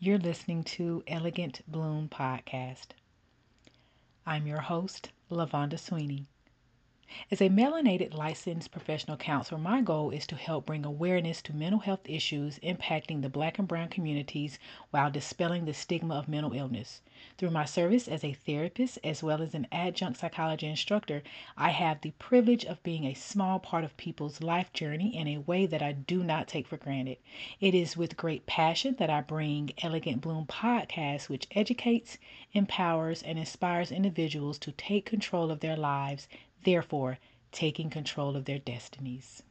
You're listening to Elegant Bloom Podcast. I'm your host, Lavonda Sweeney. As a melanated licensed professional counselor, my goal is to help bring awareness to mental health issues impacting the Black and Brown communities while dispelling the stigma of mental illness. Through my service as a therapist as well as an adjunct psychology instructor, I have the privilege of being a small part of people's life journey in a way that I do not take for granted. It is with great passion that I bring Elegant Bloom podcast, which educates, empowers, and inspires individuals to take control of their lives therefore taking control of their destinies.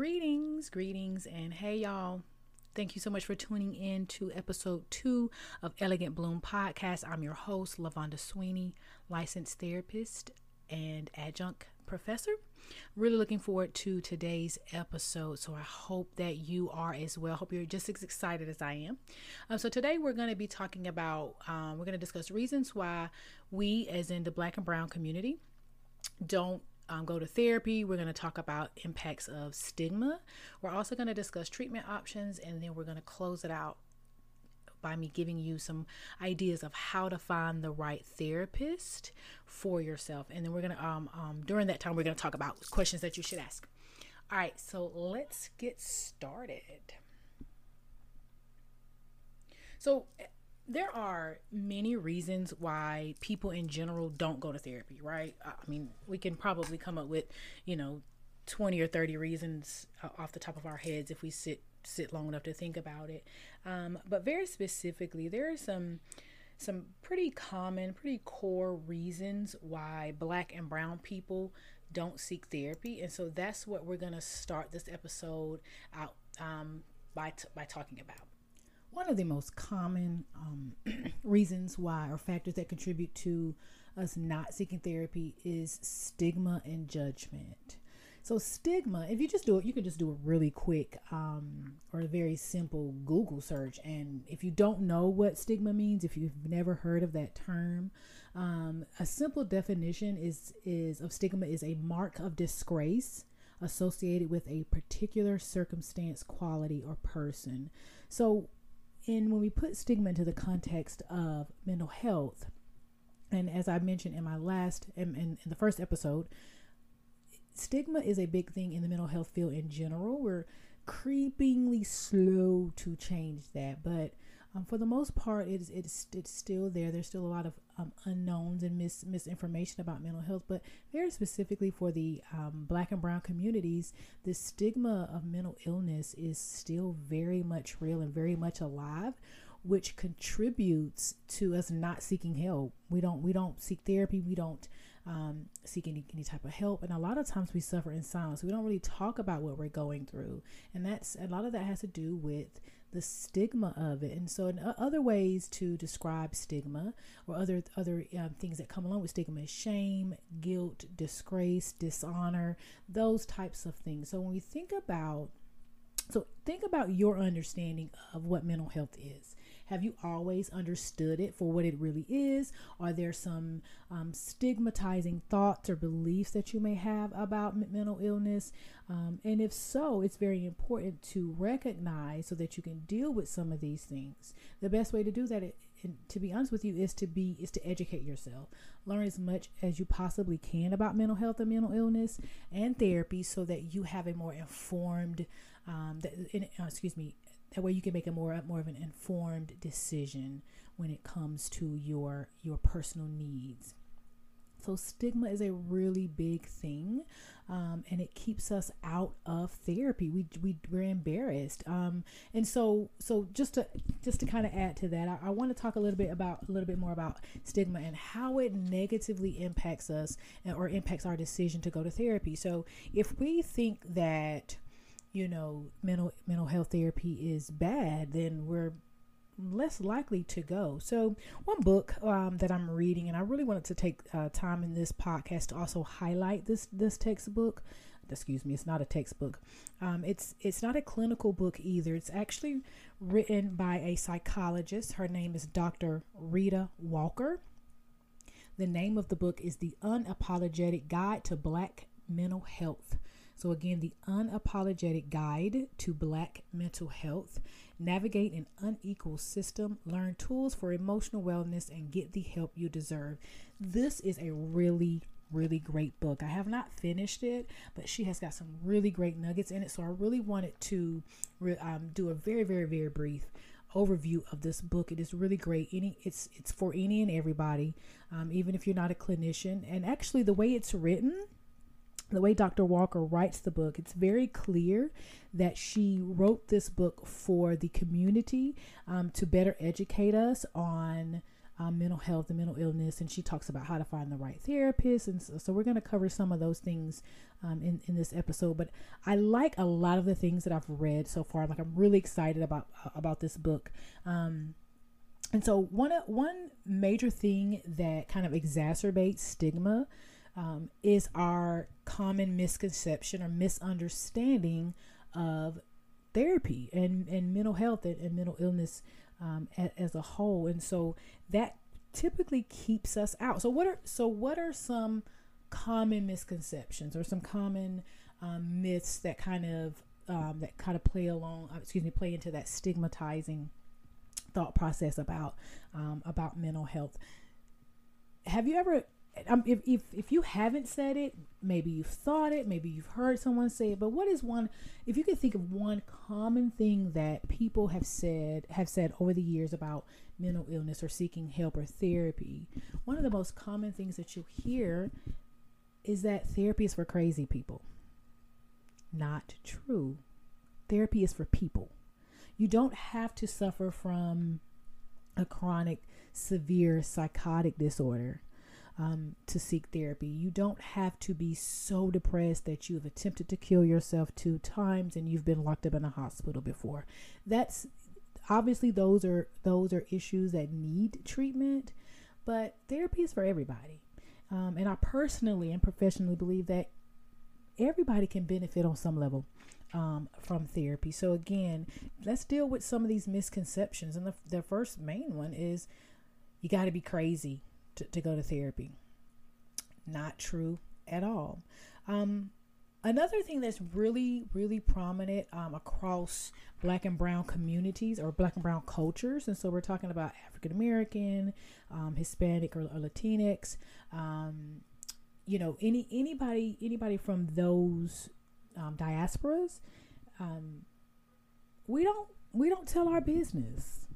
Greetings, greetings, and hey, y'all. Thank you so much for tuning in to episode two of Elegant Bloom Podcast. I'm your host, Lavonda Sweeney, licensed therapist and adjunct professor. Really looking forward to today's episode. So I hope that you are as well. Hope you're just as excited as I am. Um, so today we're going to be talking about, um, we're going to discuss reasons why we, as in the Black and Brown community, don't um, go to therapy. We're going to talk about impacts of stigma. We're also going to discuss treatment options, and then we're going to close it out by me giving you some ideas of how to find the right therapist for yourself. And then we're going to, um, um, during that time, we're going to talk about questions that you should ask. All right, so let's get started. So, there are many reasons why people in general don't go to therapy, right? I mean, we can probably come up with, you know, 20 or 30 reasons uh, off the top of our heads if we sit sit long enough to think about it. Um, but very specifically, there are some some pretty common, pretty core reasons why black and brown people don't seek therapy. And so that's what we're going to start this episode out um, by, t- by talking about. One of the most common um, reasons why, or factors that contribute to us not seeking therapy, is stigma and judgment. So, stigma, if you just do it, you can just do a really quick um, or a very simple Google search. And if you don't know what stigma means, if you've never heard of that term, um, a simple definition is, is of stigma is a mark of disgrace associated with a particular circumstance, quality, or person. So, and when we put stigma into the context of mental health, and as I mentioned in my last, in, in, in the first episode, stigma is a big thing in the mental health field in general. We're creepingly slow to change that, but um, for the most part, it's, it's, it's still there. There's still a lot of um, unknowns and mis- misinformation about mental health, but very specifically for the um, black and brown communities, the stigma of mental illness is still very much real and very much alive which contributes to us not seeking help. We don't we don't seek therapy. We don't um, seek any, any type of help. And a lot of times we suffer in silence. We don't really talk about what we're going through. And that's a lot of that has to do with the stigma of it. And so, in other ways to describe stigma or other other um, things that come along with stigma is shame, guilt, disgrace, dishonor, those types of things. So when we think about so think about your understanding of what mental health is. Have you always understood it for what it really is? Are there some um, stigmatizing thoughts or beliefs that you may have about mental illness? Um, and if so, it's very important to recognize so that you can deal with some of these things. The best way to do that, to be honest with you, is to be is to educate yourself. Learn as much as you possibly can about mental health and mental illness and therapy, so that you have a more informed, um, that, uh, excuse me, that way you can make a more more of an informed decision when it comes to your your personal needs. So stigma is a really big thing um, and it keeps us out of therapy. We, we we're embarrassed. Um, and so so just to just to kind of add to that I, I want to talk a little bit about a little bit more about stigma and how it negatively impacts us or impacts our decision to go to therapy. So if we think that you know mental mental health therapy is bad then we're less likely to go. So, one book um, that I'm reading, and I really wanted to take uh, time in this podcast to also highlight this this textbook. Excuse me, it's not a textbook. Um, it's it's not a clinical book either. It's actually written by a psychologist. Her name is Dr. Rheeda Walker. The name of the book is The Unapologetic Guide to Black Mental Health. So, again, the unapologetic guide to black mental health. Navigate an unequal system, learn tools for emotional wellness, and get the help you deserve. This is a really, really great book. I have not finished it, but she has got some really great nuggets in it. So, I really wanted to um, do a very, very, very brief overview of this book. It is really great. Any, it's it's for any and everybody, um, even if you're not a clinician. And actually, the way it's written the way Dr. Walker writes the book, it's very clear that she wrote this book for the community um, to better educate us on um, mental health and mental illness. And she talks about how to find the right therapist. And so, so we're going to cover some of those things um, in, in this episode. But I like a lot of the things that I've read so far. Like, I'm really excited about, about this book. Um, and so one, one major thing that kind of exacerbates stigma um, is our common misconception or misunderstanding of therapy and, and mental health and, and mental illness um, a, as a whole. And so that typically keeps us out. So what are so what are some common misconceptions or some common um, myths that kind of um, that kind of play along, uh, excuse me, play into that stigmatizing thought process about um, about mental health. Have you ever if, if if you haven't said it, maybe you've thought it, maybe you've heard someone say it. But what is one? If you could think of one common thing that people have said have said over the years about mental illness or seeking help or therapy, one of the most common things that you hear is that therapy is for crazy people. Not true. Therapy is for people. You don't have to suffer from a chronic, severe psychotic disorder um, to seek therapy. You don't have to be so depressed that you've attempted to kill yourself two times and you've been locked up in a hospital before. That's obviously those are those are issues that need treatment, but therapy is for everybody. Um, and I personally and professionally believe that everybody can benefit on some level um, from therapy. So again, let's deal with some of these misconceptions. And the, the first main one is you got to be crazy to, go to therapy. Not true at all. Um, another thing that's really, really prominent um, across black and brown communities or black and brown cultures, and so we're talking about African American, um, Hispanic, or, or Latinx. Um, you know, any anybody anybody from those um, diasporas, um, we don't we don't tell our business.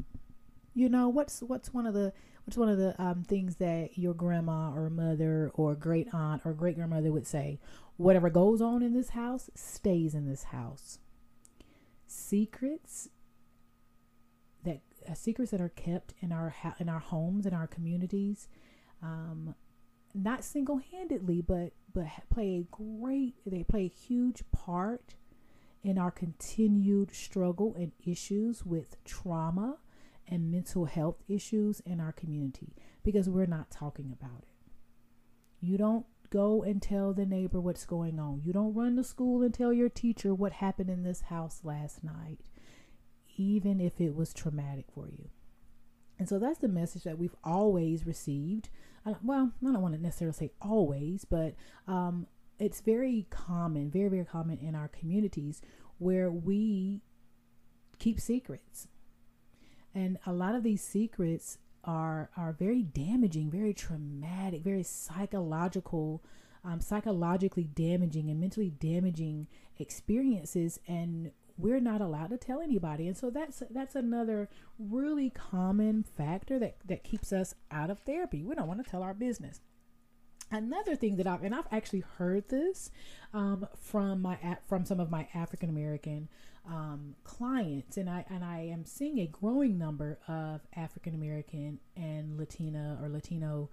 You know what's what's one of the What's one of the um, things that your grandma or mother or great aunt or great grandmother would say? Whatever goes on in this house stays in this house. Secrets that uh, secrets that are kept in our ha- in our homes in our communities, um, not single handedly, but but play a great they play a huge part in our continued struggle and issues with trauma and mental health issues in our community because we're not talking about it. You don't go and tell the neighbor what's going on. You don't run to school and tell your teacher what happened in this house last night, even if it was traumatic for you. And so that's the message that we've always received. Well, I don't want to necessarily say always, but um, it's very common, very, very common in our communities where we keep secrets and a lot of these secrets are are very damaging, very traumatic, very psychological, um, psychologically damaging and mentally damaging experiences, and we're not allowed to tell anybody. And so that's that's another really common factor that that keeps us out of therapy. We don't want to tell our business. Another thing that I've and I've actually heard this um, from my from some of my African American um, clients, and I and I am seeing a growing number of African American and Latina or Latino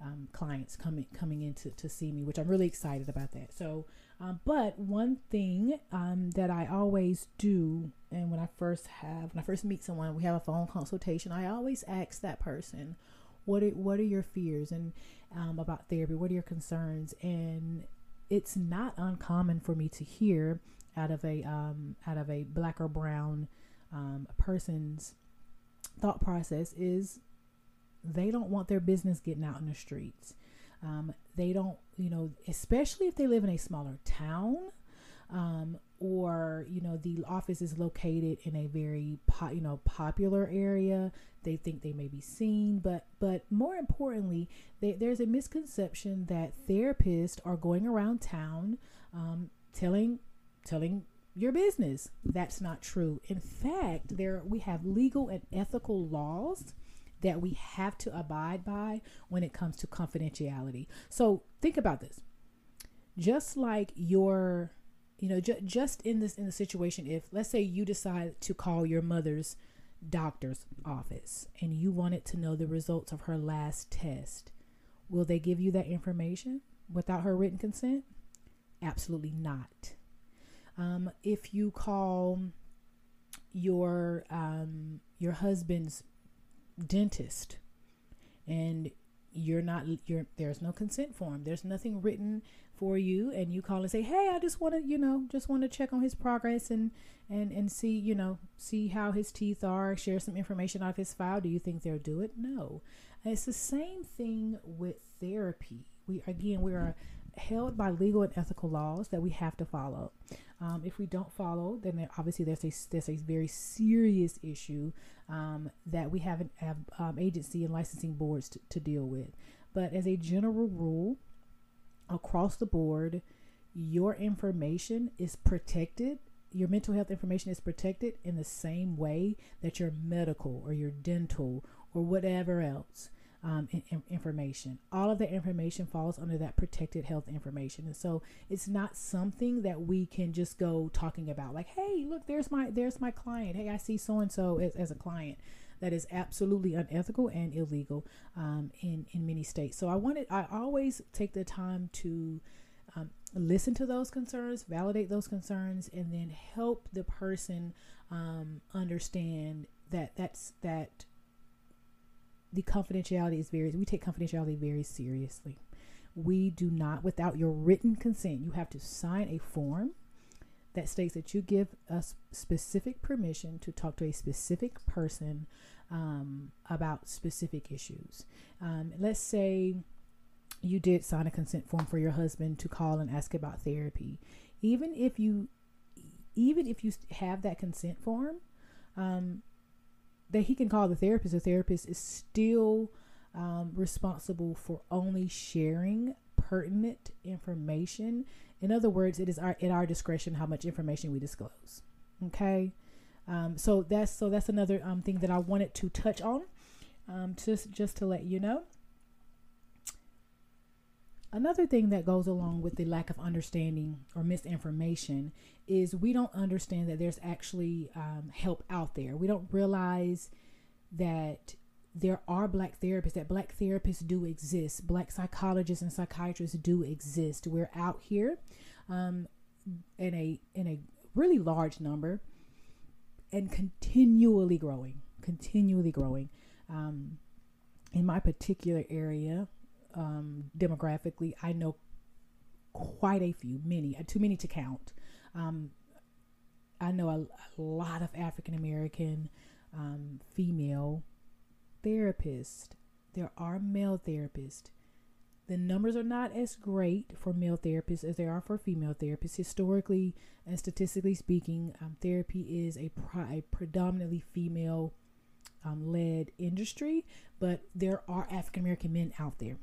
um, clients coming coming in to, to see me, which I'm really excited about that. So, um, but one thing um, that I always do, and when I first have when I first meet someone, we have a phone consultation. I always ask that person, "What are, what are your fears and um, about therapy? What are your concerns?" And it's not uncommon for me to hear out of a um, out of a black or brown um, person's thought process is they don't want their business getting out in the streets. Um, they don't, you know, especially if they live in a smaller town, um, or you know the office is located in a very po- you know popular area. They think they may be seen, but but more importantly, they, there's a misconception that therapists are going around town um, telling telling your business. That's not true. In fact, there we have legal and ethical laws that we have to abide by when it comes to confidentiality. So think about this. Just like your, you know, ju- just in this in the situation, if let's say you decide to call your mother's doctor's office and you wanted to know the results of her last test, will they give you that information without her written consent? Absolutely not. Um, if you call your um, your husband's dentist and you're not you're there's no consent form there's nothing written for you and you call and say hey i just want to you know just want to check on his progress and and and see you know see how his teeth are share some information out of his file. Do you think they'll do it? No. It's the same thing with therapy. We again we are held by legal and ethical laws that we have to follow. Um, if we don't follow, then there, obviously there's a there's a very serious issue um, that we haven't have um, agency and licensing boards to, to deal with. But as a general rule, across the board, your information is protected. Your mental health information is protected in the same way that your medical or your dental or whatever else um, in, information. All of that information falls under that protected health information, and so it's not something that we can just go talking about. Like, hey, look, there's my there's my client. Hey, I see so and so as a client. That is absolutely unethical and illegal um, in in many states. So I wanted I always take the time to um, listen to those concerns, validate those concerns, and then help the person um, understand that that's that the confidentiality is very we take confidentiality very seriously we do not without your written consent you have to sign a form that states that you give us specific permission to talk to a specific person um, about specific issues um, let's say you did sign a consent form for your husband to call and ask about therapy even if you even if you have that consent form um, that he can call the therapist. The therapist is still um, responsible for only sharing pertinent information. In other words, it is our at our discretion how much information we disclose. Okay, um, so that's so that's another um, thing that I wanted to touch on, um, just just to let you know. Another thing that goes along with the lack of understanding or misinformation is we don't understand that there's actually um, help out there. We don't realize that there are black therapists, that black therapists do exist, black psychologists and psychiatrists do exist. We're out here um, in a in a really large number and continually growing, continually growing. Um, in my particular area, um, demographically, I know quite a few, many, uh, too many to count. Um, I know a, a lot of African American um, female therapists. There are male therapists. The numbers are not as great for male therapists as they are for female therapists. Historically and statistically speaking, um, therapy is a, a predominantly female um, led industry, but there are African American men out there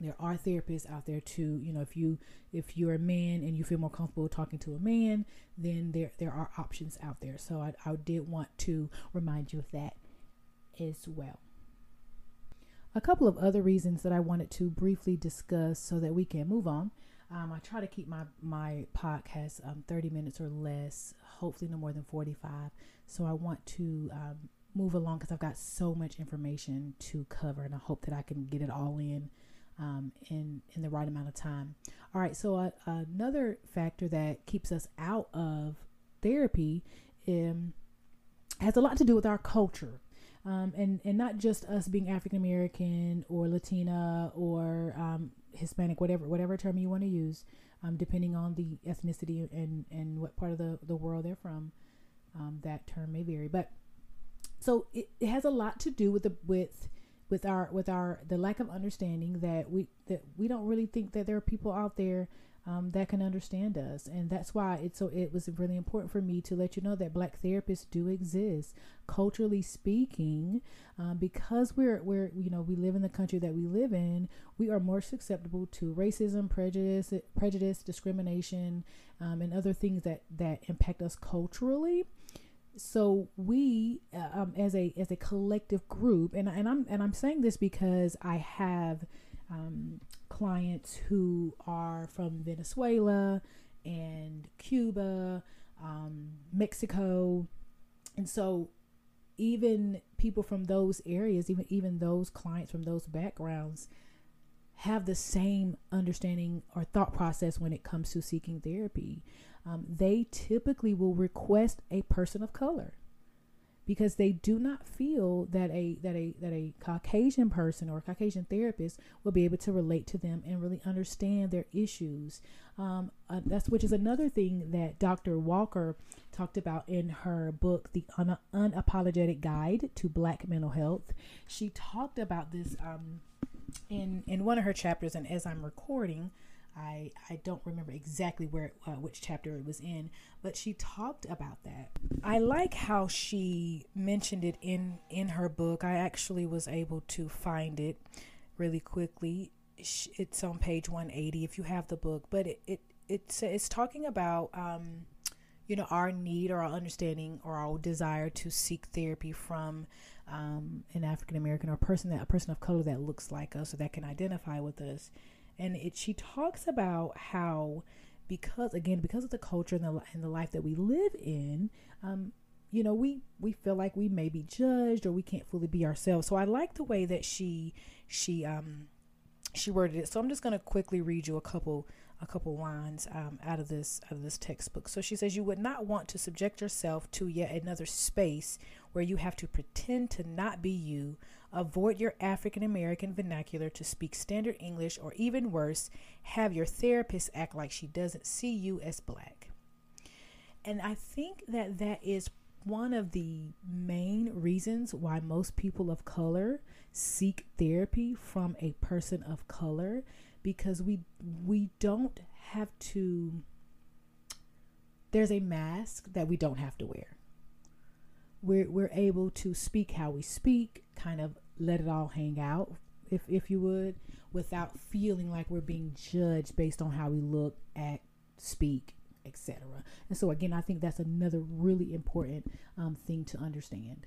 there are therapists out there too you know if you if you're a man and you feel more comfortable talking to a man then there there are options out there so i, I did want to remind you of that as well a couple of other reasons that i wanted to briefly discuss so that we can move on um, i try to keep my my podcast um, 30 minutes or less hopefully no more than 45 so i want to um, move along because I've got so much information to cover, and I hope that I can get it all in um, in in the right amount of time. All right, so uh, another factor that keeps us out of therapy um, has a lot to do with our culture. Um, and and not just us being African American or Latina or um, Hispanic, whatever whatever term you want to use, um, depending on the ethnicity and and what part of the the world they're from, um, that term may vary. But so it, it has a lot to do with the with with our with our the lack of understanding that we that we don't really think that there are people out there um, that can understand us. And that's why it's so it was really important for me to let you know that black therapists do exist culturally speaking um, because we're we're you know we live in the country that we live in we are more susceptible to racism prejudice prejudice discrimination um, and other things that that impact us culturally. So we uh, um, as a as a collective group and, and i'm and i'm saying this because i have um, clients who are from venezuela and cuba um, mexico. And so even people from those areas even even those clients from those backgrounds have the same understanding or thought process when it comes to seeking therapy. Um, they typically will request a person of color because they do not feel that a that a that a Caucasian person or a Caucasian therapist will be able to relate to them and really understand their issues. Um, uh, that's which is another thing that Dr. Walker talked about in her book, The Un- Unapologetic Guide to Black Mental Health. She talked about this um, in in one of her chapters, and as I'm recording, I I don't remember exactly where uh, which chapter it was in, but she talked about that. I like how she mentioned it in in her book. I actually was able to find it really quickly. It's on page 180 if you have the book, but it it it's it's talking about um you know our need or our understanding or our desire to seek therapy from um, an African American or a person that a person of color that looks like us or that can identify with us and it she talks about how because again because of the culture and the, and the life that we live in um, you know we we feel like we may be judged or we can't fully be ourselves so i like the way that she she um she worded it so i'm just going to quickly read you a couple a couple lines um, out of this out of this textbook. So she says you would not want to subject yourself to yet another space where you have to pretend to not be you, avoid your African American vernacular to speak standard English, or even worse, have your therapist act like she doesn't see you as black. And I think that that is one of the main reasons why most people of color seek therapy from a person of color because we we don't have to there's a mask that we don't have to wear. We're we're able to speak how we speak, kind of let it all hang out, if if you would, without feeling like we're being judged based on how we look, act, speak, etc. And so again, I think that's another really important um, thing to understand.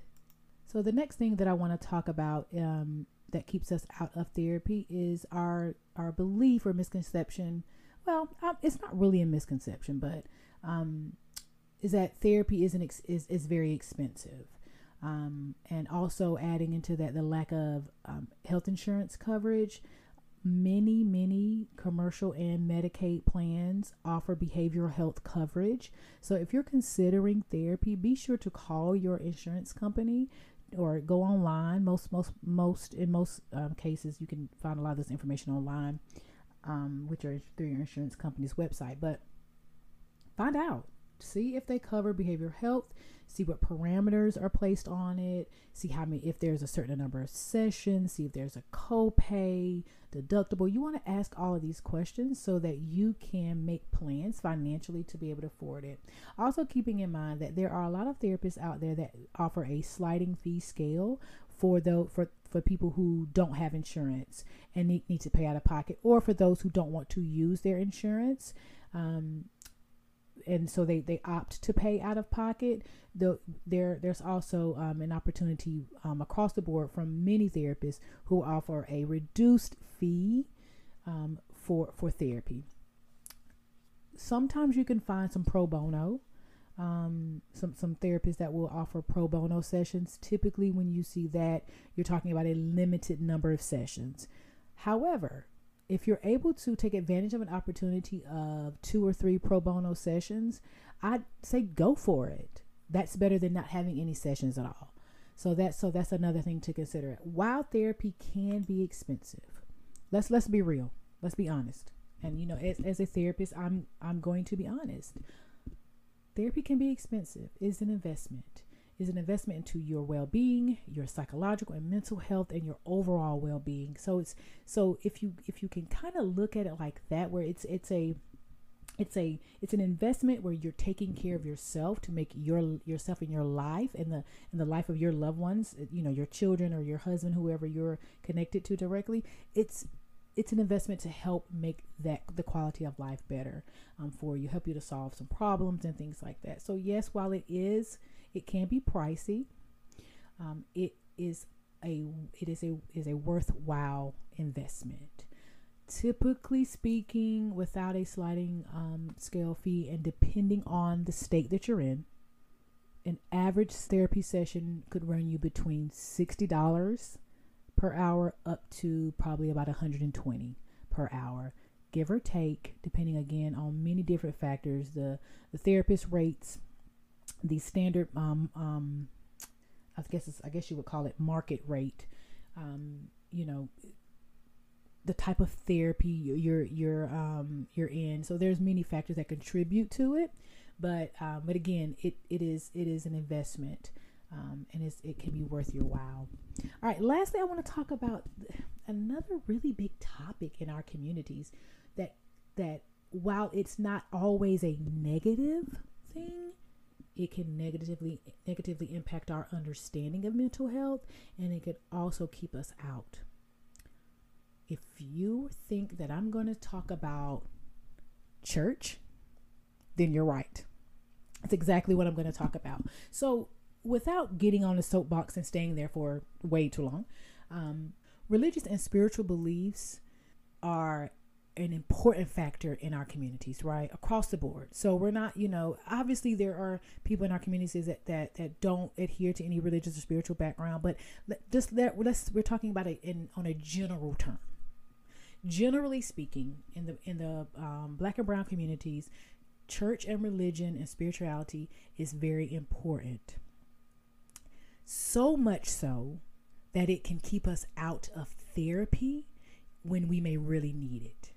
So the next thing that I want to talk about um, that keeps us out of therapy is our our belief or misconception. Well, um, it's not really a misconception, but um, is that therapy isn't ex- is is very expensive, um, and also adding into that the lack of um, health insurance coverage. Many, many commercial and Medicaid plans offer behavioral health coverage. So, if you're considering therapy, be sure to call your insurance company or go online. Most most most in most um, cases, you can find a lot of this information online, um, which are through your insurance company's website. But find out, see if they cover behavioral health, see what parameters are placed on it, see how many if there's a certain number of sessions, see if there's a copay, deductible. You want to ask all of these questions so that you can make plans financially to be able to afford it. Also keeping in mind that there are a lot of therapists out there that offer a sliding fee scale for the for for people who don't have insurance and need, need to pay out of pocket or for those who don't want to use their insurance um, and so they, they opt to pay out of pocket. The, there there's also um, an opportunity um, across the board from many therapists who offer a reduced fee um, for for therapy. Sometimes you can find some pro bono um, some some therapists that will offer pro bono sessions. Typically, when you see that, you're talking about a limited number of sessions. However, if you're able to take advantage of an opportunity of two or three pro bono sessions, I'd say go for it. That's better than not having any sessions at all. So that's so that's another thing to consider. While therapy can be expensive, let's let's be real. Let's be honest. And you know, as, as a therapist, I'm I'm going to be honest. Therapy can be expensive. It's an investment. It's an investment into your well-being, your psychological and mental health, and your overall well-being. So it's so if you if you can kind of look at it like that, where it's it's a it's a it's an investment where you're taking care of yourself to make your yourself and your life and the and the life of your loved ones you know your children or your husband whoever you're connected to directly it's it's an investment to help make that the quality of life better um, for you help you to solve some problems and things like that. So yes while it is it can be pricey um, it is a it is a is a worthwhile investment. Typically speaking, without a sliding um, scale fee and depending on the state that you're in, an average therapy session could run you between $60 per hour up to probably about 120 per hour give or take depending again on many different factors the the therapist rates the standard um, um i guess i guess you would call it market rate um, you know the type of therapy you're you're um you're in. So there's many factors that contribute to it, but um, but again, it it is it is an investment, um, and it can be worth your while. All right, lastly, I want to talk about another really big topic in our communities that that while it's not always a negative thing it can negatively negatively impact our understanding of mental health and it could also keep us out if you think that I'm going to talk about church, then you're right. That's exactly what I'm going to talk about. So, without getting on the soapbox and staying there for way too long, um, religious and spiritual beliefs are an important factor in our communities, right? Across the board. So we're not, you know, obviously there are people in our communities that that, that don't adhere to any religious or spiritual background, but just let, let's we're talking about it in on a general term generally speaking, in the in the um, black and brown communities, church and religion and spirituality is very important. So much so that it can keep us out of therapy when we may really need it.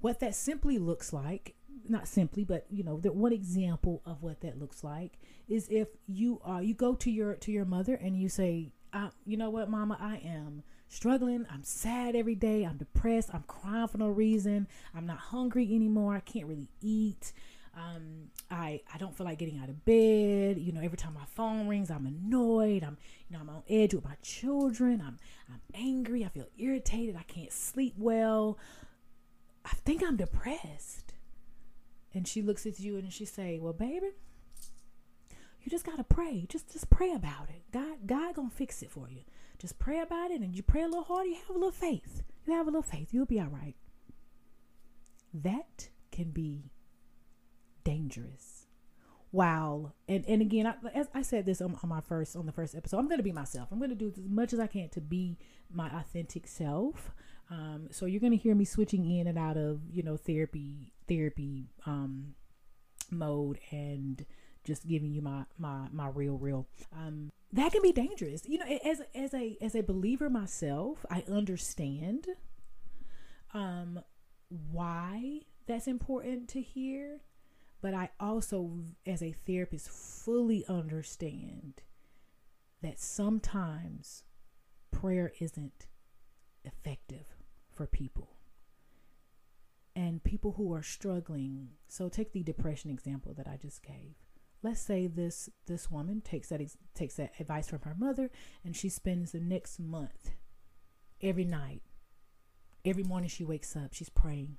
What that simply looks like, not simply, but you know, the one example of what that looks like is if you are you go to your to your mother and you say, uh, you know what, mama, I am struggling. I'm sad every day. I'm depressed. I'm crying for no reason. I'm not hungry anymore. I can't really eat. Um, I I don't feel like getting out of bed. You know, every time my phone rings, I'm annoyed. I'm you know I'm on edge with my children. I'm I'm angry. I feel irritated. I can't sleep well. I think I'm depressed. And she looks at you and she say, "Well, baby, you just gotta pray. Just just pray about it. God God gonna fix it for you. Just pray about it and you pray a little harder, you have a little faith. You have a little faith, you'll be all right. That can be dangerous. Wow. And and again, I, as I said this on, on my first on the first episode, I'm going to be myself. I'm going to do as much as I can to be my authentic self. Um, so you're going to hear me switching in and out of you know therapy therapy um, mode and just giving you my my my real real um that can be dangerous you know as as a as a believer myself i understand um why that's important to hear but i also as a therapist fully understand that sometimes prayer isn't effective for people. And people who are struggling so take the depression example that i just gave. Let's say this this woman takes that takes that advice from her mother and she spends the next month every night every morning she wakes up she's praying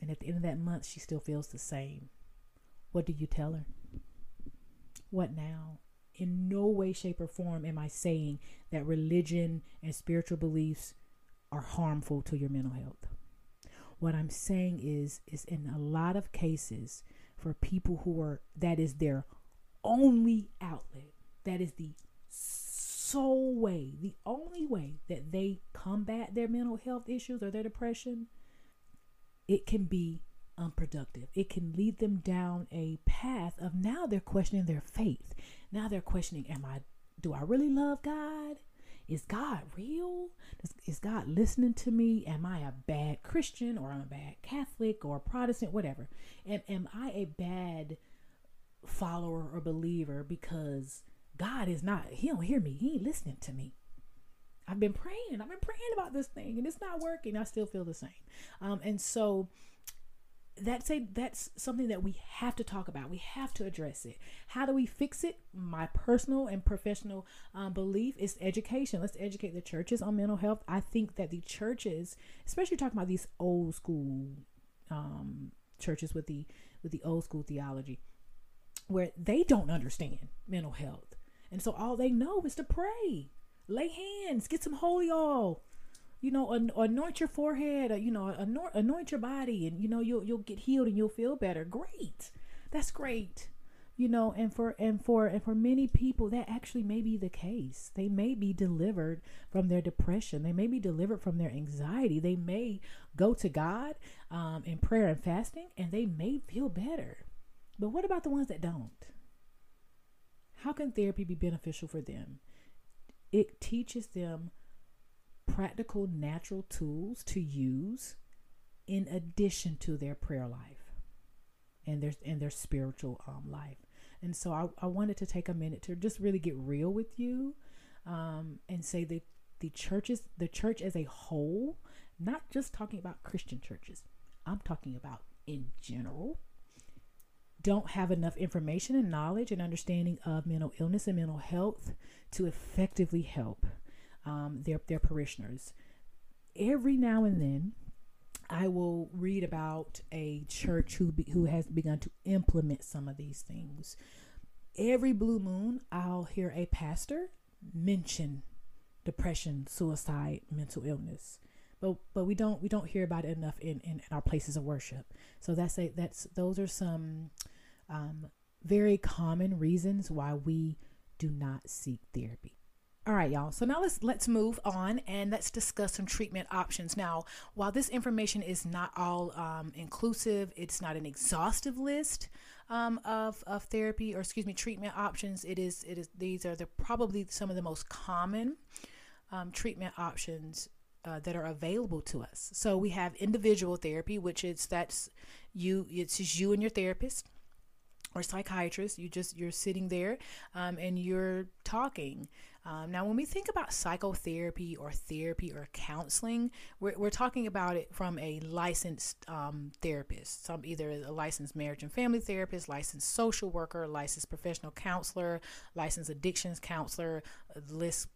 and at the end of that month she still feels the same what do you tell her what now in no way shape or form am i saying that religion and spiritual beliefs are harmful to your mental health what i'm saying is is in a lot of cases for people who are that is their only outlet. That is the sole way, the only way that they combat their mental health issues or their depression. It can be unproductive. It can lead them down a path of now they're questioning their faith. Now they're questioning, am I do I really love God? Is God real? Is God listening to me? Am I a bad Christian or I'm a bad Catholic or Protestant, whatever? Am, am I a bad follower or believer because God is not, He don't hear me. He ain't listening to me. I've been praying. I've been praying about this thing and it's not working. I still feel the same. Um, and so that's a that's something that we have to talk about. We have to address it. How do we fix it? My personal and professional um, belief is education. Let's educate the churches on mental health. I think that the churches especially talking about these old school um, churches with the with the old school theology where they don't understand mental health. And so all they know is to pray lay hands get some holy oil you know, anoint your forehead, or, you know, anoint, anoint your body, and you know you'll you'll get healed and you'll feel better. Great, that's great. You know, and for and for and for many people, that actually may be the case. They may be delivered from their depression. They may be delivered from their anxiety. They may go to God um, in prayer and fasting, and they may feel better. But what about the ones that don't? How can therapy be beneficial for them? It teaches them practical, natural tools to use in addition to their prayer life and their and their spiritual um, life. And so I, I wanted to take a minute to just really get real with you um, and say that the churches, the church as a whole, not just talking about Christian churches, I'm talking about in general, don't have enough information and knowledge and understanding of mental illness and mental health to effectively help um, their their parishioners. Every now and then, I will read about a church who be, who has begun to implement some of these things. Every blue moon, I'll hear a pastor mention depression, suicide, mental illness. But but we don't we don't hear about it enough in, in, in our places of worship. So that's a that's those are some um, very common reasons why we do not seek therapy. All right, y'all. So now let's let's move on and let's discuss some treatment options. Now, while this information is not all um, inclusive, it's not an exhaustive list um, of of therapy or excuse me treatment options. It is it is these are the probably some of the most common um, treatment options uh, that are available to us. So we have individual therapy, which is that's you. It's just you and your therapist or psychiatrist. You just you're sitting there um, and you're talking. Um, now, when we think about psychotherapy or therapy or counseling, we're, we're talking about it from a licensed um, therapist, some either a licensed marriage and family therapist, licensed social worker, licensed professional counselor, licensed addictions counselor. The list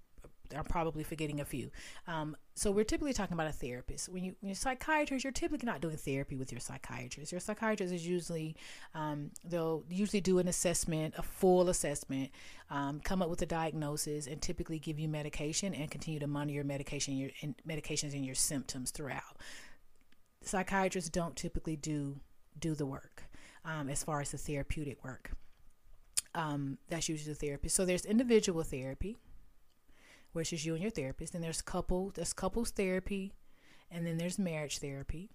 I'm probably forgetting a few. Um, so we're typically talking about a therapist. When you when you're psychiatrist, you're typically not doing therapy with your psychiatrist. Your psychiatrist is usually um, they'll usually do an assessment, a full assessment, um, come up with a diagnosis, and typically give you medication and continue to monitor your medication, your medications, and your symptoms throughout. Psychiatrists don't typically do do the work um, as far as the therapeutic work. Um, that's usually the therapist. So there's individual therapy which is you and your therapist. And there's couple, there's couples therapy, and then there's marriage therapy.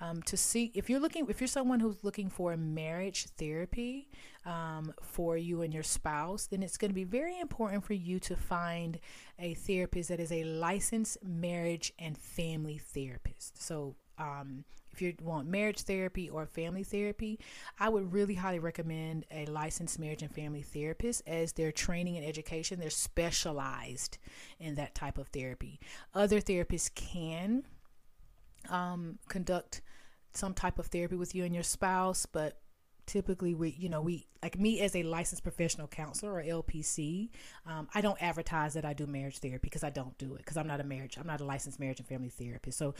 Um, to see if you're looking, if you're someone who's looking for marriage therapy um, for you and your spouse, then it's going to be very important for you to find a therapist that is a licensed marriage and family therapist. So um, if you want marriage therapy or family therapy, I would really highly recommend a licensed marriage and family therapist as their training and education, they're specialized in that type of therapy. Other therapists can um, conduct some type of therapy with you and your spouse, but typically we you know we like me as a licensed professional counselor or lpc um, i don't advertise that i do marriage therapy because i don't do it because i'm not a marriage i'm not a licensed marriage and family therapist so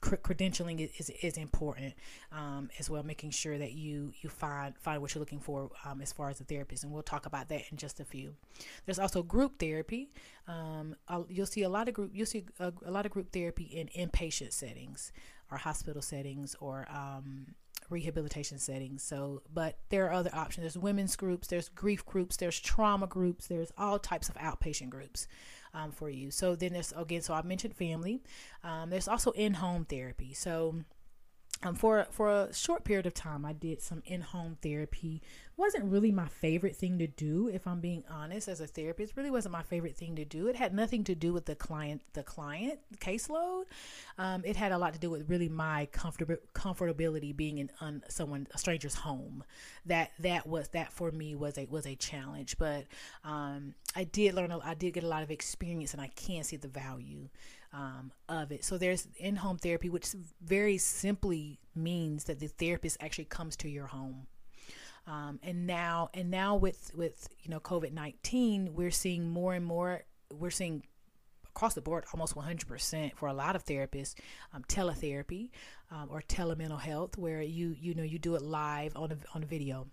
credentialing is, is important um, as well making sure that you you find find what you're looking for um, as far as a therapist and we'll talk about that in just a few there's also group therapy um, you'll see a lot of group you'll see a, a, lot of group therapy in inpatient settings or hospital settings or um, rehabilitation settings. So, but there are other options. There's women's groups, there's grief groups, there's trauma groups, there's all types of outpatient groups um, for you. So then there's again, so I mentioned family. Um, there's also in-home therapy. So um, for for a short period of time, I did some in-home therapy. wasn't really my favorite thing to do, if I'm being honest. As a therapist, really wasn't my favorite thing to do. It had nothing to do with the client, the client caseload. Um, it had a lot to do with really my comfort comfortability being in un, someone a stranger's home. That that was that for me was a was a challenge. But um, I did learn. I did get a lot of experience, and I can see the value um, of it. So there's in home therapy, which very simply means that the therapist actually comes to your home. Um, and now, and now with with you know COVID nineteen, we're seeing more and more. We're seeing across the board almost 100% for a lot of therapists um, teletherapy um, or telemental health where you you know you do it live on a, on a video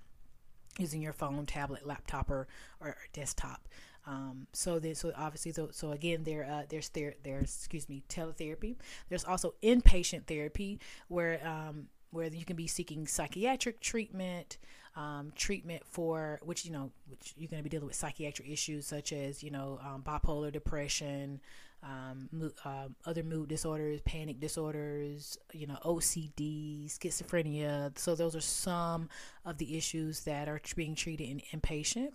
using your phone tablet laptop or, or desktop um, so there's so obviously so, so again there uh, there's there there's excuse me teletherapy. There's also inpatient therapy where um, where you can be seeking psychiatric treatment, um, treatment for which you know which you're going to be dealing with psychiatric issues such as you know um, bipolar depression, um, mo- uh, other mood disorders, panic disorders, you know, OCD, schizophrenia. So those are some of the issues that are being treated in inpatient.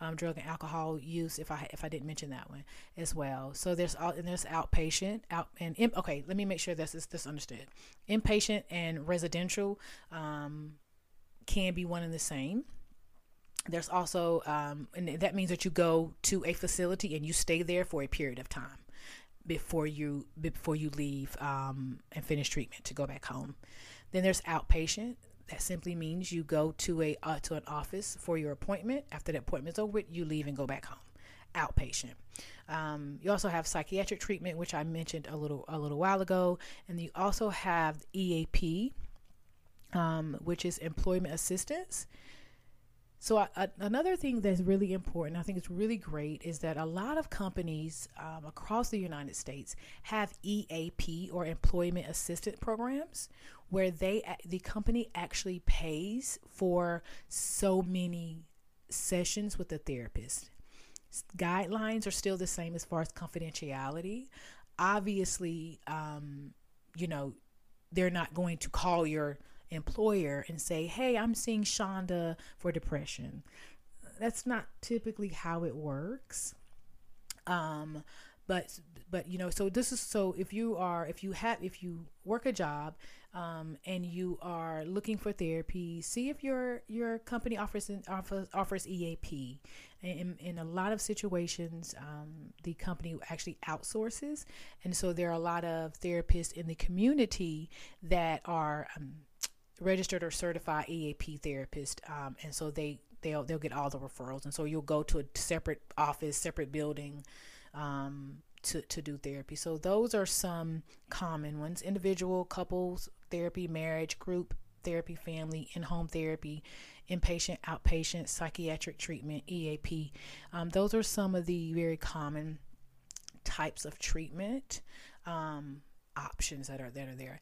Um, drug and alcohol use, if I if I didn't mention that one as well. So there's all and there's outpatient out and in, okay. Let me make sure this is this understood. Inpatient and residential um, can be one and the same there's also um, and that means that you go to a facility and you stay there for a period of time before you before you leave um, and finish treatment to go back home. Then there's outpatient. That simply means you go to a uh, to an office for your appointment. After the appointment's over, you leave and go back home. Outpatient. Um, you also have psychiatric treatment, which I mentioned a little a little while ago, and you also have EAP, um, which is employment assistance. So, uh, another thing that's really important, I think it's really great, is that a lot of companies um, across the United States have EAP or employment assistance programs where they the company actually pays for so many sessions with the therapist. Guidelines are still the same as far as confidentiality. Obviously, um, you know, they're not going to call your employer and say, hey, I'm seeing Shonda for depression. That's not typically how it works. Um, but but you know so this is so if you are if you have if you work a job um, and you are looking for therapy see if your your company offers offers, offers eap in, in a lot of situations um, the company actually outsources and so there are a lot of therapists in the community that are um, registered or certified EAP therapist, um, and so they they'll they'll get all the referrals, and so you'll go to a separate office, separate building. Um, to, to do therapy. So those are some common ones individual, couples therapy, marriage, group therapy, family, in home therapy, inpatient, outpatient, psychiatric treatment, EAP. Um, those are some of the very common types of treatment um, options that are that are there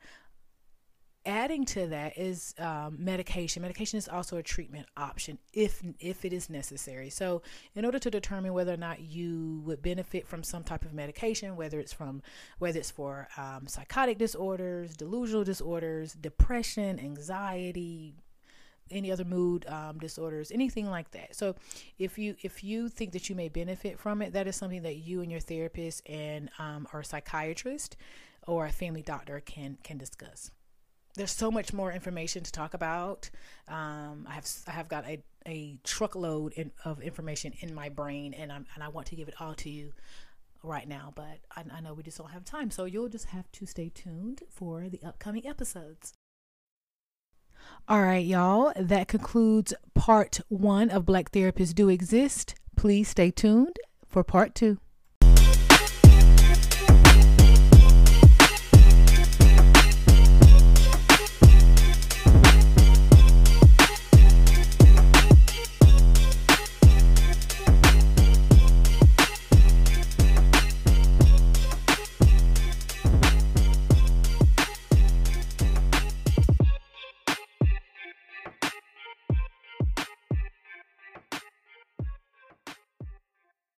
adding to that is um, medication. Medication is also a treatment option if if it is necessary. So, in order to determine whether or not you would benefit from some type of medication, whether it's from whether it's for um, psychotic disorders, delusional disorders, depression, anxiety, any other mood um, disorders, anything like that. So, if you if you think that you may benefit from it, that is something that you and your therapist and um, or psychiatrist or a family doctor can can discuss there's so much more information to talk about. Um, I have I have got a, a truckload in, of information in my brain, and I'm and I want to give it all to you right now, but I, I know we just don't have time, so you'll just have to stay tuned for the upcoming episodes. All right, y'all. That concludes part one of Black Therapists Do Exist. Please stay tuned for part two.